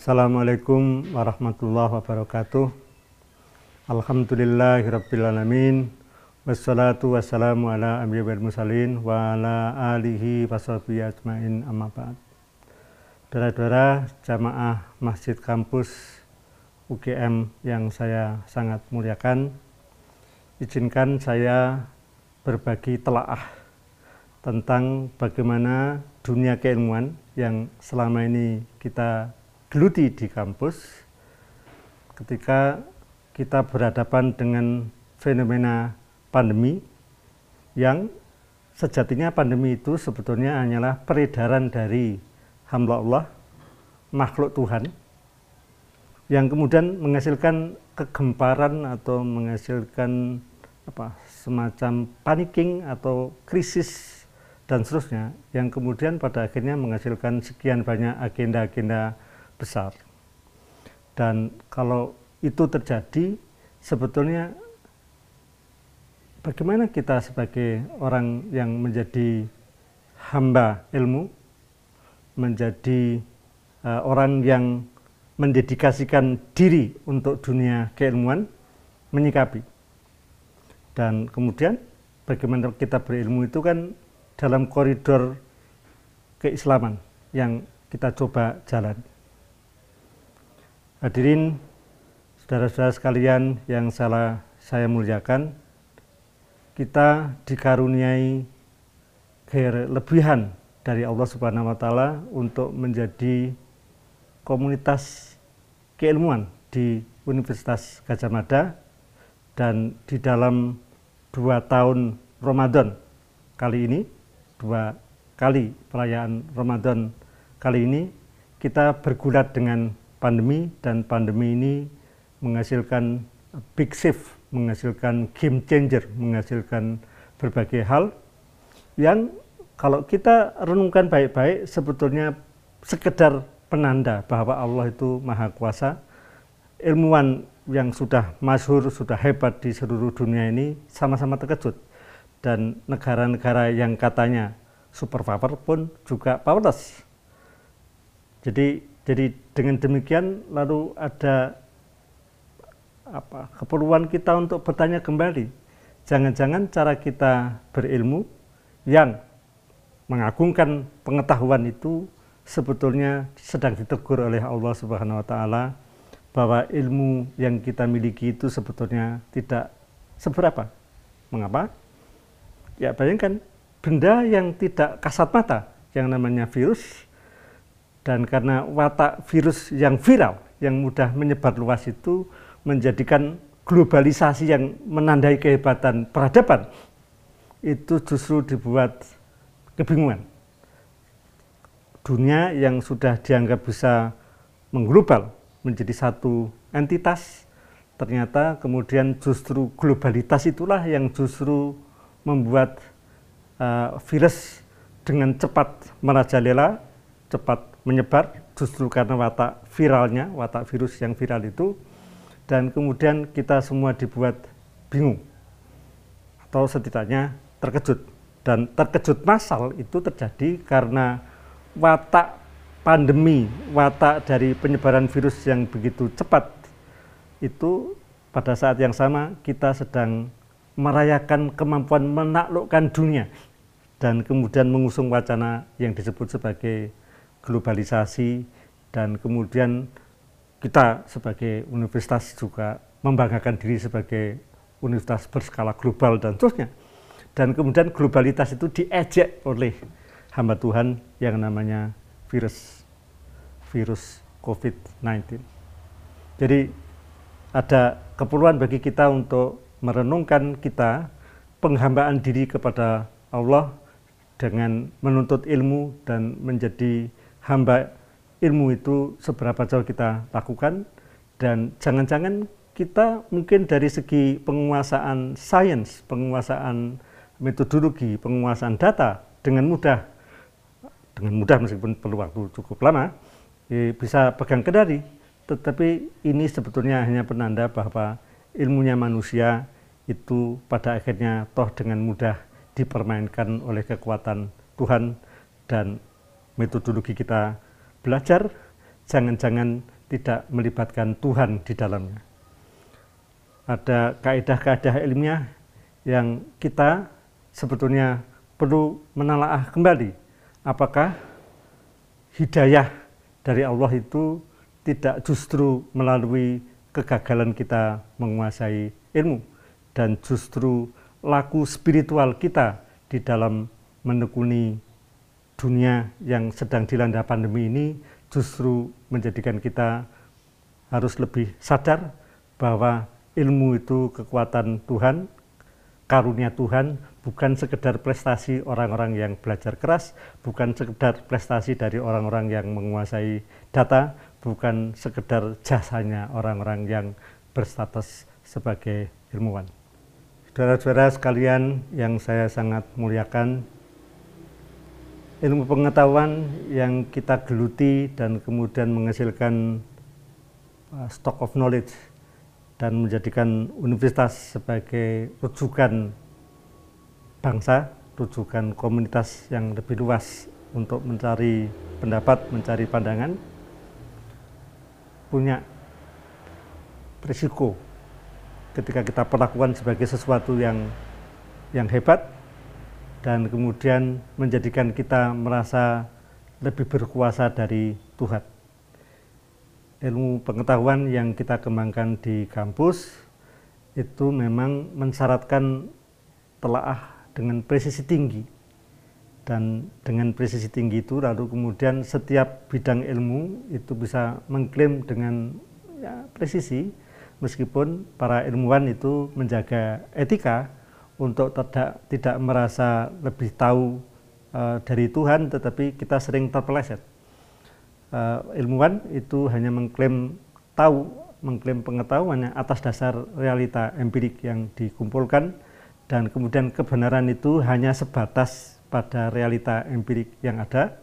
Assalamualaikum warahmatullahi wabarakatuh. Alhamdulillahirrabbilalamin Wassalatu wassalamu ala amriyabil musalin wa ala alihi washabihi ajmain. Amma ba'd. Dara-dara jamaah Masjid Kampus UGM yang saya sangat muliakan izinkan saya berbagi telaah tentang bagaimana dunia keilmuan yang selama ini kita geluti di kampus ketika kita berhadapan dengan fenomena pandemi yang sejatinya pandemi itu sebetulnya hanyalah peredaran dari hamba Allah, makhluk Tuhan, yang kemudian menghasilkan kegemparan atau menghasilkan apa semacam panicking atau krisis dan seterusnya yang kemudian pada akhirnya menghasilkan sekian banyak agenda-agenda besar. Dan kalau itu terjadi, sebetulnya bagaimana kita sebagai orang yang menjadi hamba ilmu, menjadi uh, orang yang mendedikasikan diri untuk dunia keilmuan, menyikapi. Dan kemudian bagaimana kita berilmu itu kan dalam koridor keislaman yang kita coba jalan. Hadirin saudara-saudara sekalian yang salah saya muliakan, kita dikaruniai kelebihan dari Allah Subhanahu wa taala untuk menjadi komunitas keilmuan di Universitas Gajah Mada dan di dalam dua tahun Ramadan kali ini, dua kali perayaan Ramadan kali ini, kita bergulat dengan pandemi dan pandemi ini menghasilkan big shift, menghasilkan game changer, menghasilkan berbagai hal yang kalau kita renungkan baik-baik sebetulnya sekedar penanda bahwa Allah itu maha kuasa. Ilmuwan yang sudah masyhur, sudah hebat di seluruh dunia ini sama-sama terkejut. Dan negara-negara yang katanya super power pun juga powerless. Jadi jadi dengan demikian lalu ada apa keperluan kita untuk bertanya kembali. Jangan-jangan cara kita berilmu yang mengagungkan pengetahuan itu sebetulnya sedang ditegur oleh Allah Subhanahu wa taala bahwa ilmu yang kita miliki itu sebetulnya tidak seberapa. Mengapa? Ya bayangkan benda yang tidak kasat mata yang namanya virus dan karena watak virus yang viral yang mudah menyebar luas itu menjadikan globalisasi yang menandai kehebatan peradaban itu justru dibuat kebingungan. Dunia yang sudah dianggap bisa mengglobal menjadi satu entitas ternyata kemudian justru globalitas itulah yang justru membuat uh, virus dengan cepat merajalela, cepat menyebar justru karena watak viralnya, watak virus yang viral itu, dan kemudian kita semua dibuat bingung atau setidaknya terkejut. Dan terkejut massal itu terjadi karena watak pandemi, watak dari penyebaran virus yang begitu cepat itu pada saat yang sama kita sedang merayakan kemampuan menaklukkan dunia dan kemudian mengusung wacana yang disebut sebagai globalisasi dan kemudian kita sebagai universitas juga membanggakan diri sebagai universitas berskala global dan seterusnya. Dan kemudian globalitas itu diejek oleh hamba Tuhan yang namanya virus virus COVID-19. Jadi ada keperluan bagi kita untuk merenungkan kita penghambaan diri kepada Allah dengan menuntut ilmu dan menjadi hamba ilmu itu seberapa jauh kita lakukan dan jangan-jangan kita mungkin dari segi penguasaan sains, penguasaan metodologi, penguasaan data dengan mudah dengan mudah meskipun perlu waktu cukup lama bisa pegang kendali tetapi ini sebetulnya hanya penanda bahwa ilmunya manusia itu pada akhirnya toh dengan mudah dipermainkan oleh kekuatan Tuhan dan metodologi kita belajar jangan-jangan tidak melibatkan Tuhan di dalamnya. Ada kaidah-kaidah ilmiah yang kita sebetulnya perlu menalaah kembali apakah hidayah dari Allah itu tidak justru melalui kegagalan kita menguasai ilmu dan justru laku spiritual kita di dalam menekuni dunia yang sedang dilanda pandemi ini justru menjadikan kita harus lebih sadar bahwa ilmu itu kekuatan Tuhan, karunia Tuhan, bukan sekedar prestasi orang-orang yang belajar keras, bukan sekedar prestasi dari orang-orang yang menguasai data, bukan sekedar jasanya orang-orang yang berstatus sebagai ilmuwan. Saudara-saudara sekalian yang saya sangat muliakan, ilmu pengetahuan yang kita geluti dan kemudian menghasilkan uh, stock of knowledge dan menjadikan universitas sebagai rujukan bangsa, rujukan komunitas yang lebih luas untuk mencari pendapat, mencari pandangan, punya risiko ketika kita perlakukan sebagai sesuatu yang yang hebat dan kemudian menjadikan kita merasa lebih berkuasa dari Tuhan. Ilmu pengetahuan yang kita kembangkan di kampus itu memang mensyaratkan telaah dengan presisi tinggi. Dan dengan presisi tinggi itu lalu kemudian setiap bidang ilmu itu bisa mengklaim dengan ya, presisi meskipun para ilmuwan itu menjaga etika untuk tidak tidak merasa lebih tahu uh, dari Tuhan, tetapi kita sering terpeleset. Uh, ilmuwan itu hanya mengklaim tahu, mengklaim pengetahuannya atas dasar realita empirik yang dikumpulkan dan kemudian kebenaran itu hanya sebatas pada realita empirik yang ada.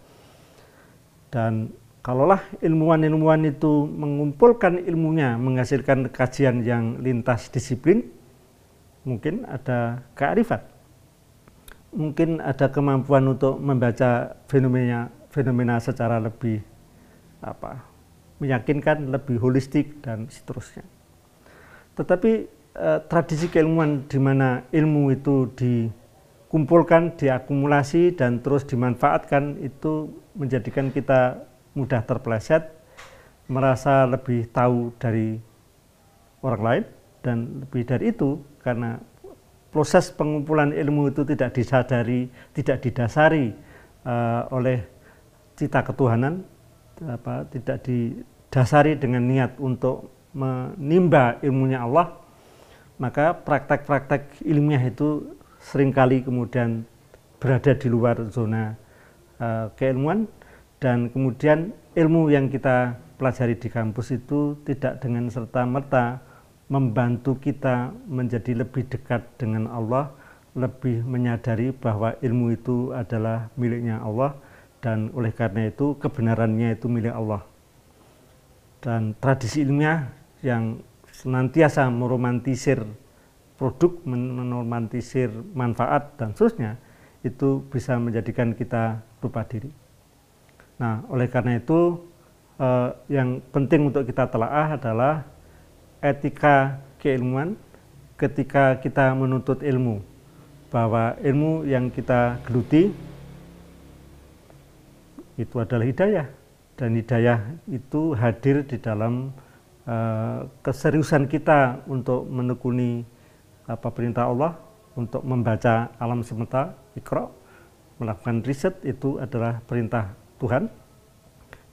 Dan kalaulah ilmuwan-ilmuwan itu mengumpulkan ilmunya, menghasilkan kajian yang lintas disiplin, mungkin ada kearifan, mungkin ada kemampuan untuk membaca fenomena fenomena secara lebih apa meyakinkan, lebih holistik dan seterusnya. Tetapi eh, tradisi keilmuan di mana ilmu itu dikumpulkan, diakumulasi dan terus dimanfaatkan itu menjadikan kita mudah terpeleset, merasa lebih tahu dari orang lain dan lebih dari itu karena proses pengumpulan ilmu itu tidak disadari, tidak didasari uh, oleh cita ketuhanan, apa, tidak didasari dengan niat untuk menimba ilmunya Allah, maka praktek-praktek ilmiah itu sering kali kemudian berada di luar zona uh, keilmuan. Dan kemudian ilmu yang kita pelajari di kampus itu tidak dengan serta merta membantu kita menjadi lebih dekat dengan Allah, lebih menyadari bahwa ilmu itu adalah miliknya Allah dan oleh karena itu kebenarannya itu milik Allah. Dan tradisi ilmiah yang senantiasa meromantisir produk, meromantisir manfaat dan seterusnya itu bisa menjadikan kita lupa diri. Nah, oleh karena itu eh, yang penting untuk kita telaah adalah etika keilmuan ketika kita menuntut ilmu bahwa ilmu yang kita geluti itu adalah hidayah. Dan hidayah itu hadir di dalam uh, keseriusan kita untuk menekuni apa perintah Allah untuk membaca alam semesta ikro melakukan riset itu adalah perintah Tuhan.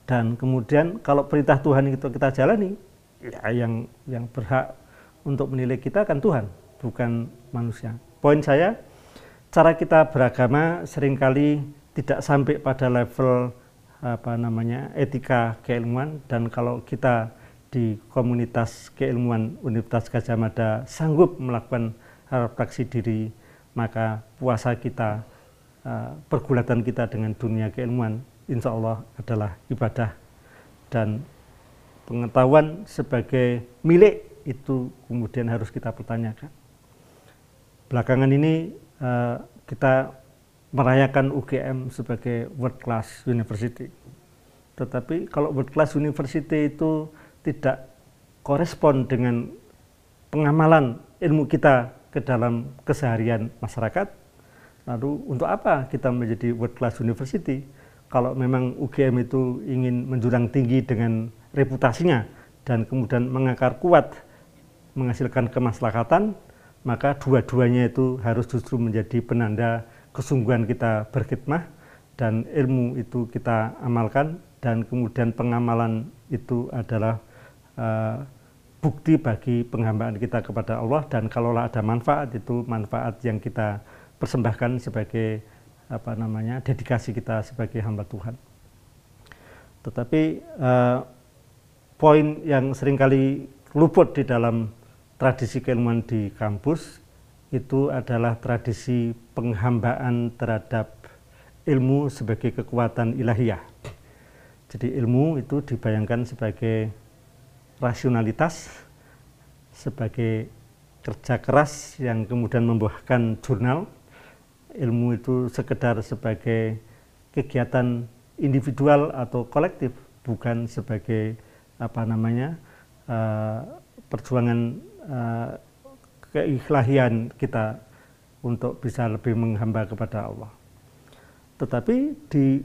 Dan kemudian kalau perintah Tuhan itu kita jalani ya yang yang berhak untuk menilai kita kan Tuhan, bukan manusia. Poin saya, cara kita beragama sering kali tidak sampai pada level apa namanya etika keilmuan dan kalau kita di komunitas keilmuan Universitas Gajah Mada sanggup melakukan refleksi diri maka puasa kita uh, pergulatan kita dengan dunia keilmuan insya Allah adalah ibadah dan pengetahuan sebagai milik itu kemudian harus kita pertanyakan. Belakangan ini eh, kita merayakan UGM sebagai world class university. Tetapi kalau world class university itu tidak korespon dengan pengamalan ilmu kita ke dalam keseharian masyarakat, lalu untuk apa kita menjadi world class university? Kalau memang UGM itu ingin menjurang tinggi dengan reputasinya dan kemudian mengakar kuat menghasilkan kemaslahatan, maka dua-duanya itu harus justru menjadi penanda kesungguhan kita berkhidmah dan ilmu itu kita amalkan dan kemudian pengamalan itu adalah uh, bukti bagi penghambaan kita kepada Allah dan kalaulah ada manfaat itu manfaat yang kita persembahkan sebagai apa namanya dedikasi kita sebagai hamba Tuhan. Tetapi uh, poin yang sering kali luput di dalam tradisi keilmuan di kampus itu adalah tradisi penghambaan terhadap ilmu sebagai kekuatan ilahiyah. Jadi ilmu itu dibayangkan sebagai rasionalitas, sebagai kerja keras yang kemudian membuahkan jurnal. Ilmu itu sekedar sebagai kegiatan individual atau kolektif, bukan sebagai apa namanya uh, perjuangan uh, keikhlahian kita untuk bisa lebih menghamba kepada Allah. Tetapi di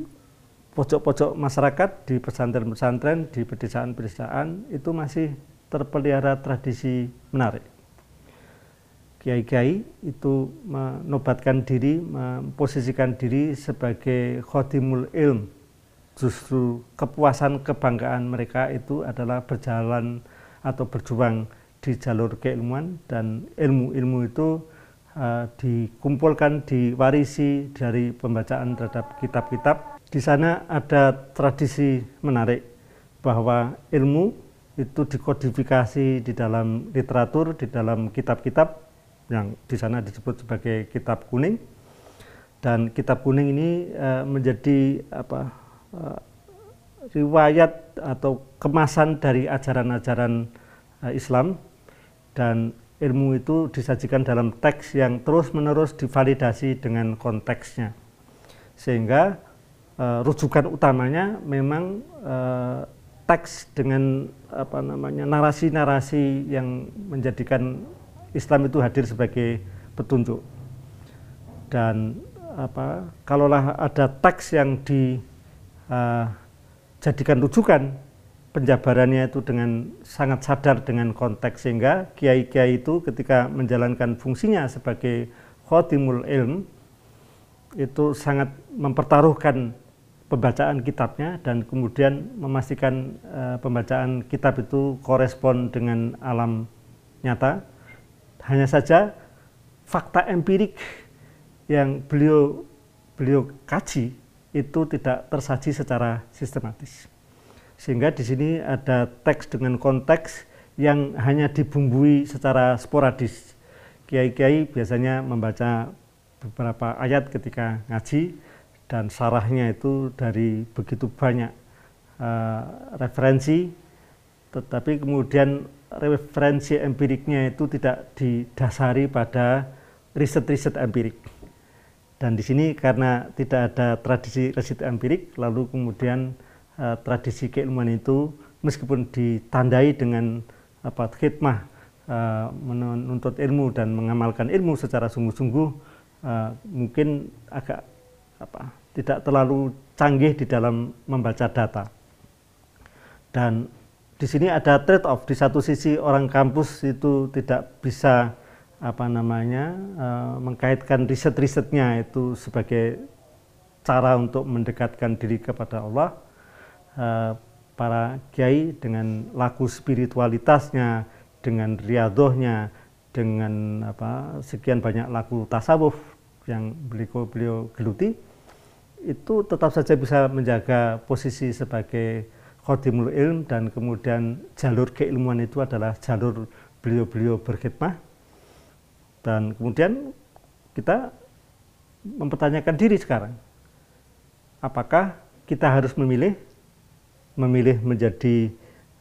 pojok-pojok masyarakat, di pesantren-pesantren, di pedesaan-pedesaan itu masih terpelihara tradisi menarik. Kiai-kiai itu menobatkan diri, memposisikan diri sebagai khotimul ilm. Justru kepuasan, kebanggaan mereka itu adalah berjalan atau berjuang di jalur keilmuan dan ilmu-ilmu itu uh, dikumpulkan, diwarisi dari pembacaan terhadap kitab-kitab. Di sana ada tradisi menarik bahwa ilmu itu dikodifikasi di dalam literatur, di dalam kitab-kitab yang di sana disebut sebagai kitab kuning. Dan kitab kuning ini uh, menjadi apa uh, riwayat atau kemasan dari ajaran-ajaran Islam dan ilmu itu disajikan dalam teks yang terus-menerus divalidasi dengan konteksnya. Sehingga uh, rujukan utamanya memang uh, teks dengan apa namanya narasi-narasi yang menjadikan Islam itu hadir sebagai petunjuk. Dan apa kalaulah ada teks yang dijadikan uh, rujukan penjabarannya itu dengan sangat sadar dengan konteks sehingga kiai-kiai itu ketika menjalankan fungsinya sebagai khotimul ilm itu sangat mempertaruhkan pembacaan kitabnya dan kemudian memastikan uh, pembacaan kitab itu korespon dengan alam nyata. Hanya saja fakta empirik yang beliau beliau kaji itu tidak tersaji secara sistematis. Sehingga di sini ada teks dengan konteks yang hanya dibumbui secara sporadis. Kiai-kiai biasanya membaca beberapa ayat ketika ngaji dan sarahnya itu dari begitu banyak uh, referensi, tetapi kemudian referensi empiriknya itu tidak didasari pada riset-riset empirik. Dan di sini karena tidak ada tradisi riset empirik, lalu kemudian uh, tradisi keilmuan itu meskipun ditandai dengan apa khidmah uh, menuntut ilmu dan mengamalkan ilmu secara sungguh-sungguh uh, mungkin agak apa tidak terlalu canggih di dalam membaca data. Dan di sini ada trade off di satu sisi orang kampus itu tidak bisa apa namanya uh, mengkaitkan riset-risetnya itu sebagai cara untuk mendekatkan diri kepada Allah Eh, para kiai dengan laku spiritualitasnya, dengan riadohnya, dengan apa sekian banyak laku tasawuf yang beliau beliau geluti itu tetap saja bisa menjaga posisi sebagai khotimul ilm dan kemudian jalur keilmuan itu adalah jalur beliau-beliau berkhidmah. Dan kemudian kita mempertanyakan diri sekarang apakah kita harus memilih memilih menjadi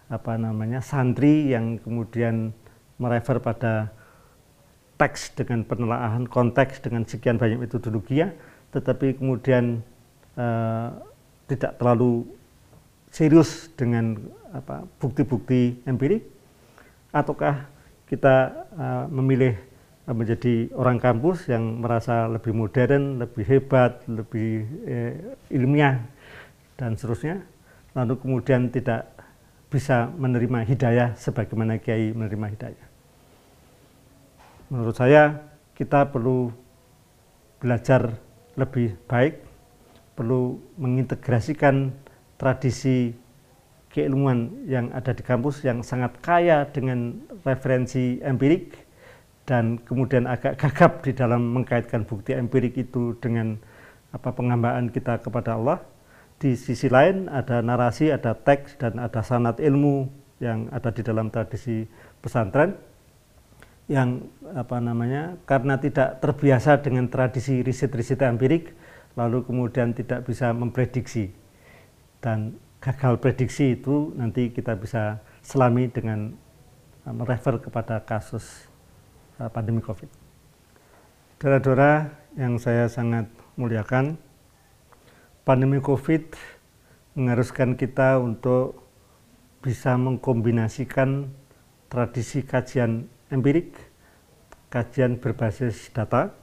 apa namanya santri yang kemudian merefer pada teks dengan penelaahan konteks dengan sekian banyak metodologi ya, tetapi kemudian uh, tidak terlalu serius dengan apa bukti-bukti empirik? Ataukah kita uh, memilih uh, menjadi orang kampus yang merasa lebih modern, lebih hebat, lebih eh, ilmiah dan seterusnya, lalu kemudian tidak bisa menerima hidayah sebagaimana kiai menerima hidayah. Menurut saya kita perlu belajar lebih baik, perlu mengintegrasikan tradisi keilmuan yang ada di kampus yang sangat kaya dengan referensi empirik dan kemudian agak gagap di dalam mengkaitkan bukti empirik itu dengan apa penghambaan kita kepada Allah. Di sisi lain ada narasi, ada teks dan ada sanat ilmu yang ada di dalam tradisi pesantren yang apa namanya karena tidak terbiasa dengan tradisi riset-riset empirik lalu kemudian tidak bisa memprediksi dan gagal prediksi itu nanti kita bisa selami dengan uh, merefer kepada kasus uh, pandemi COVID. Dora-dora yang saya sangat muliakan, pandemi COVID mengharuskan kita untuk bisa mengkombinasikan tradisi kajian empirik, kajian berbasis data,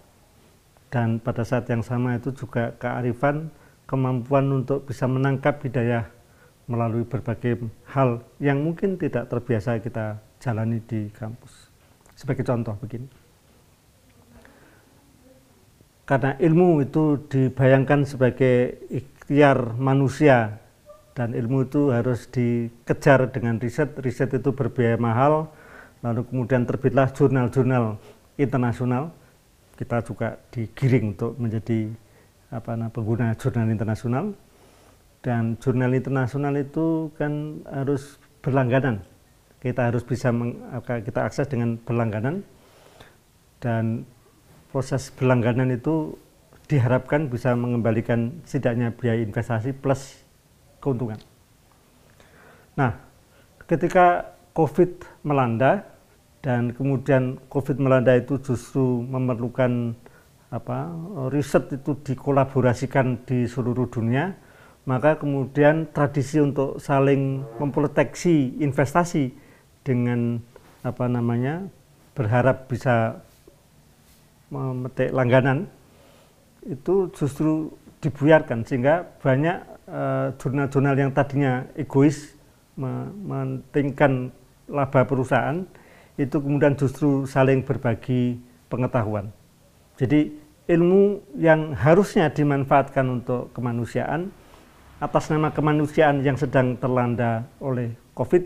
dan pada saat yang sama itu juga kearifan, kemampuan untuk bisa menangkap hidayah melalui berbagai hal yang mungkin tidak terbiasa kita jalani di kampus. Sebagai contoh begini. Karena ilmu itu dibayangkan sebagai ikhtiar manusia dan ilmu itu harus dikejar dengan riset. Riset itu berbiaya mahal, lalu kemudian terbitlah jurnal-jurnal internasional. Kita juga digiring untuk menjadi apa nah, pengguna jurnal internasional dan jurnal internasional itu kan harus berlangganan kita harus bisa meng, kita akses dengan berlangganan dan proses berlangganan itu diharapkan bisa mengembalikan setidaknya biaya investasi plus keuntungan. Nah, ketika COVID melanda dan kemudian COVID melanda itu justru memerlukan apa riset itu dikolaborasikan di seluruh dunia maka kemudian tradisi untuk saling memproteksi investasi dengan apa namanya berharap bisa memetik langganan itu justru dibuyarkan sehingga banyak eh, jurnal-jurnal uh, yang tadinya egois mementingkan laba perusahaan itu kemudian justru saling berbagi pengetahuan. Jadi ilmu yang harusnya dimanfaatkan untuk kemanusiaan atas nama kemanusiaan yang sedang terlanda oleh COVID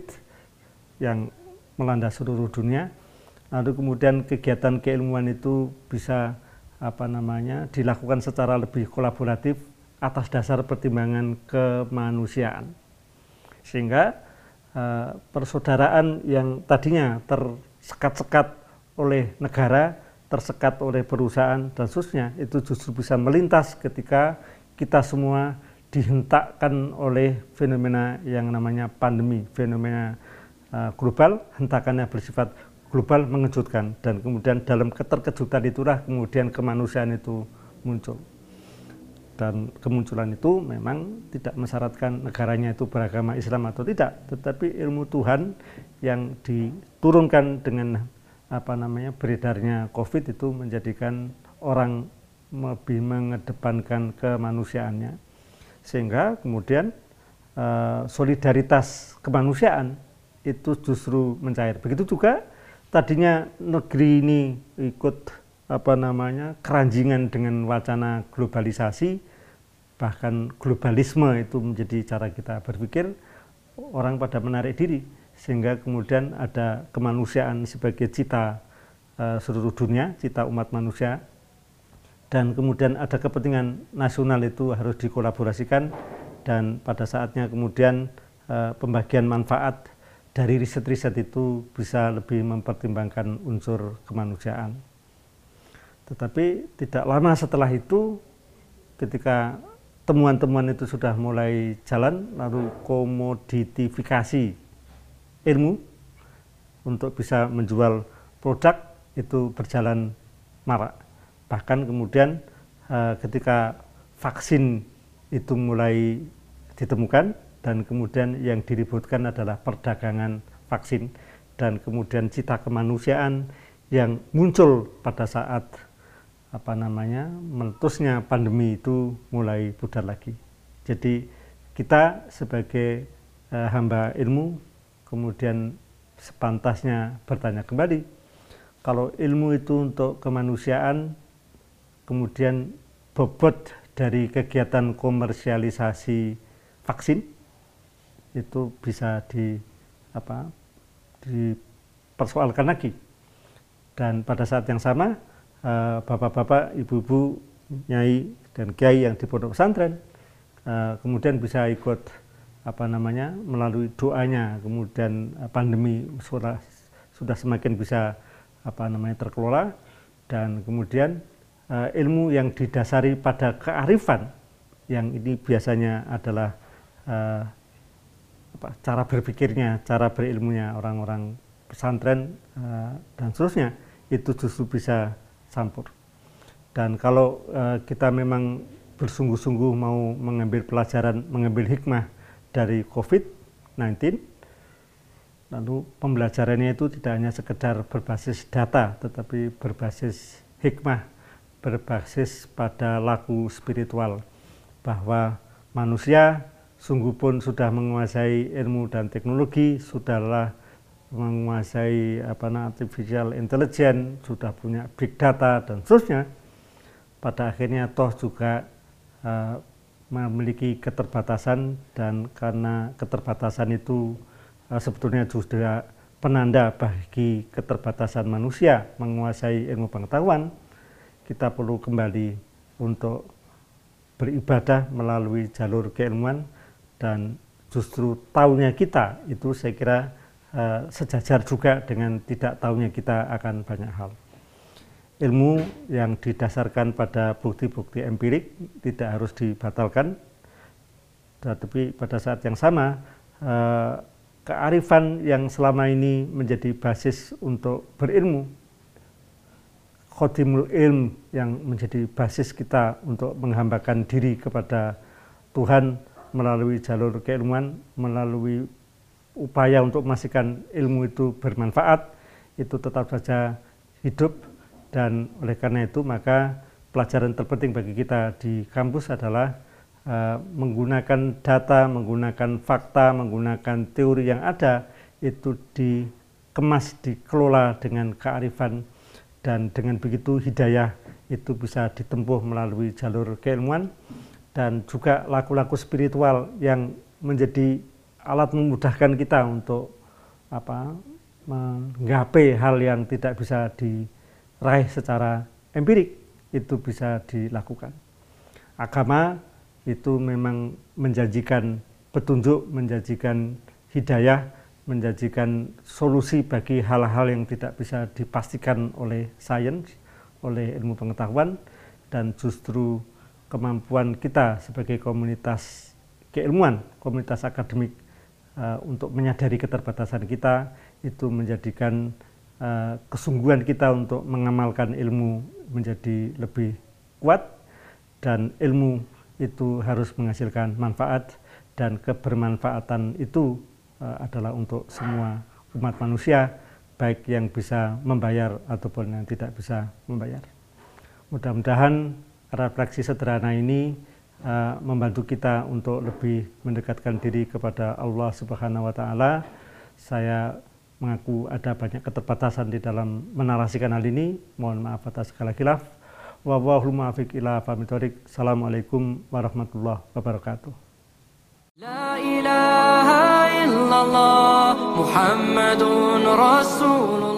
yang melanda seluruh dunia. Lalu kemudian kegiatan keilmuan itu bisa apa namanya dilakukan secara lebih kolaboratif atas dasar pertimbangan kemanusiaan. Sehingga uh, persaudaraan yang tadinya tersekat-sekat oleh negara, tersekat oleh perusahaan dan seterusnya itu justru bisa melintas ketika kita semua dihentakkan oleh fenomena yang namanya pandemi, fenomena uh, global, hentakannya bersifat global mengejutkan dan kemudian dalam keterkejutan itulah kemudian kemanusiaan itu muncul. Dan kemunculan itu memang tidak mensyaratkan negaranya itu beragama Islam atau tidak, tetapi ilmu Tuhan yang diturunkan dengan apa namanya beredarnya COVID itu menjadikan orang lebih mengedepankan kemanusiaannya sehingga kemudian uh, solidaritas kemanusiaan itu justru mencair. Begitu juga tadinya negeri ini ikut apa namanya keranjingan dengan wacana globalisasi bahkan globalisme itu menjadi cara kita berpikir orang pada menarik diri sehingga kemudian ada kemanusiaan sebagai cita uh, seluruh dunia, cita umat manusia. Dan kemudian ada kepentingan nasional itu harus dikolaborasikan dan pada saatnya kemudian e, pembagian manfaat dari riset-riset itu bisa lebih mempertimbangkan unsur kemanusiaan. Tetapi tidak lama setelah itu ketika temuan-temuan itu sudah mulai jalan lalu komoditifikasi ilmu untuk bisa menjual produk itu berjalan marak. Bahkan kemudian uh, ketika vaksin itu mulai ditemukan dan kemudian yang diributkan adalah perdagangan vaksin dan kemudian cita kemanusiaan yang muncul pada saat apa namanya meletusnya pandemi itu mulai pudar lagi. Jadi kita sebagai uh, hamba ilmu kemudian sepantasnya bertanya kembali kalau ilmu itu untuk kemanusiaan kemudian bobot dari kegiatan komersialisasi vaksin itu bisa di apa dipersoalkan lagi. Dan pada saat yang sama eh, bapak-bapak, ibu-ibu, nyai dan kiai yang di pondok pesantren eh, kemudian bisa ikut apa namanya melalui doanya. Kemudian eh, pandemi sudah sudah semakin bisa apa namanya terkelola. Dan kemudian ilmu yang didasari pada kearifan yang ini biasanya adalah uh, cara berpikirnya, cara berilmunya orang-orang pesantren uh, dan seterusnya itu justru bisa campur. Dan kalau uh, kita memang bersungguh-sungguh mau mengambil pelajaran, mengambil hikmah dari COVID-19, lalu pembelajarannya itu tidak hanya sekedar berbasis data, tetapi berbasis hikmah, berbasis pada laku spiritual, bahwa manusia sungguh pun sudah menguasai ilmu dan teknologi, sudahlah menguasai apa namanya artificial intelligence, sudah punya big data dan seterusnya. Pada akhirnya toh juga uh, memiliki keterbatasan dan karena keterbatasan itu uh, sebetulnya juga penanda bagi keterbatasan manusia menguasai ilmu pengetahuan, kita perlu kembali untuk beribadah melalui jalur keilmuan dan justru tahunya kita itu saya kira uh, sejajar juga dengan tidak tahunya kita akan banyak hal. Ilmu yang didasarkan pada bukti-bukti empirik tidak harus dibatalkan, tetapi pada saat yang sama uh, kearifan yang selama ini menjadi basis untuk berilmu, khotimul ilm yang menjadi basis kita untuk menghambakan diri kepada Tuhan melalui jalur keilmuan, melalui upaya untuk memastikan ilmu itu bermanfaat, itu tetap saja hidup. Dan oleh karena itu maka pelajaran terpenting bagi kita di kampus adalah uh, menggunakan data, menggunakan fakta, menggunakan teori yang ada itu dikemas, dikelola dengan kearifan. Dan dengan begitu hidayah itu bisa ditempuh melalui jalur keilmuan dan juga laku-laku spiritual yang menjadi alat memudahkan kita untuk apa menggapai hal yang tidak bisa diraih secara empirik itu bisa dilakukan. Agama itu memang menjanjikan petunjuk, menjanjikan hidayah, menjanjikan solusi bagi hal-hal yang tidak bisa dipastikan oleh sains, oleh ilmu pengetahuan dan justru kemampuan kita sebagai komunitas keilmuan, komunitas akademik uh, untuk menyadari keterbatasan kita itu menjadikan uh, kesungguhan kita untuk mengamalkan ilmu menjadi lebih kuat dan ilmu itu harus menghasilkan manfaat dan kebermanfaatan itu uh, adalah untuk semua umat manusia baik yang bisa membayar ataupun yang tidak bisa membayar. Mudah-mudahan refleksi sederhana ini uh, membantu kita untuk lebih mendekatkan diri kepada Allah Subhanahu wa taala. Saya mengaku ada banyak keterbatasan di dalam menarasikan hal ini. Mohon maaf atas segala khilaf. Wallahul muwaffiq ila Assalamualaikum warahmatullahi wabarakatuh. La ilaha illallah Muhammadun Rasulullah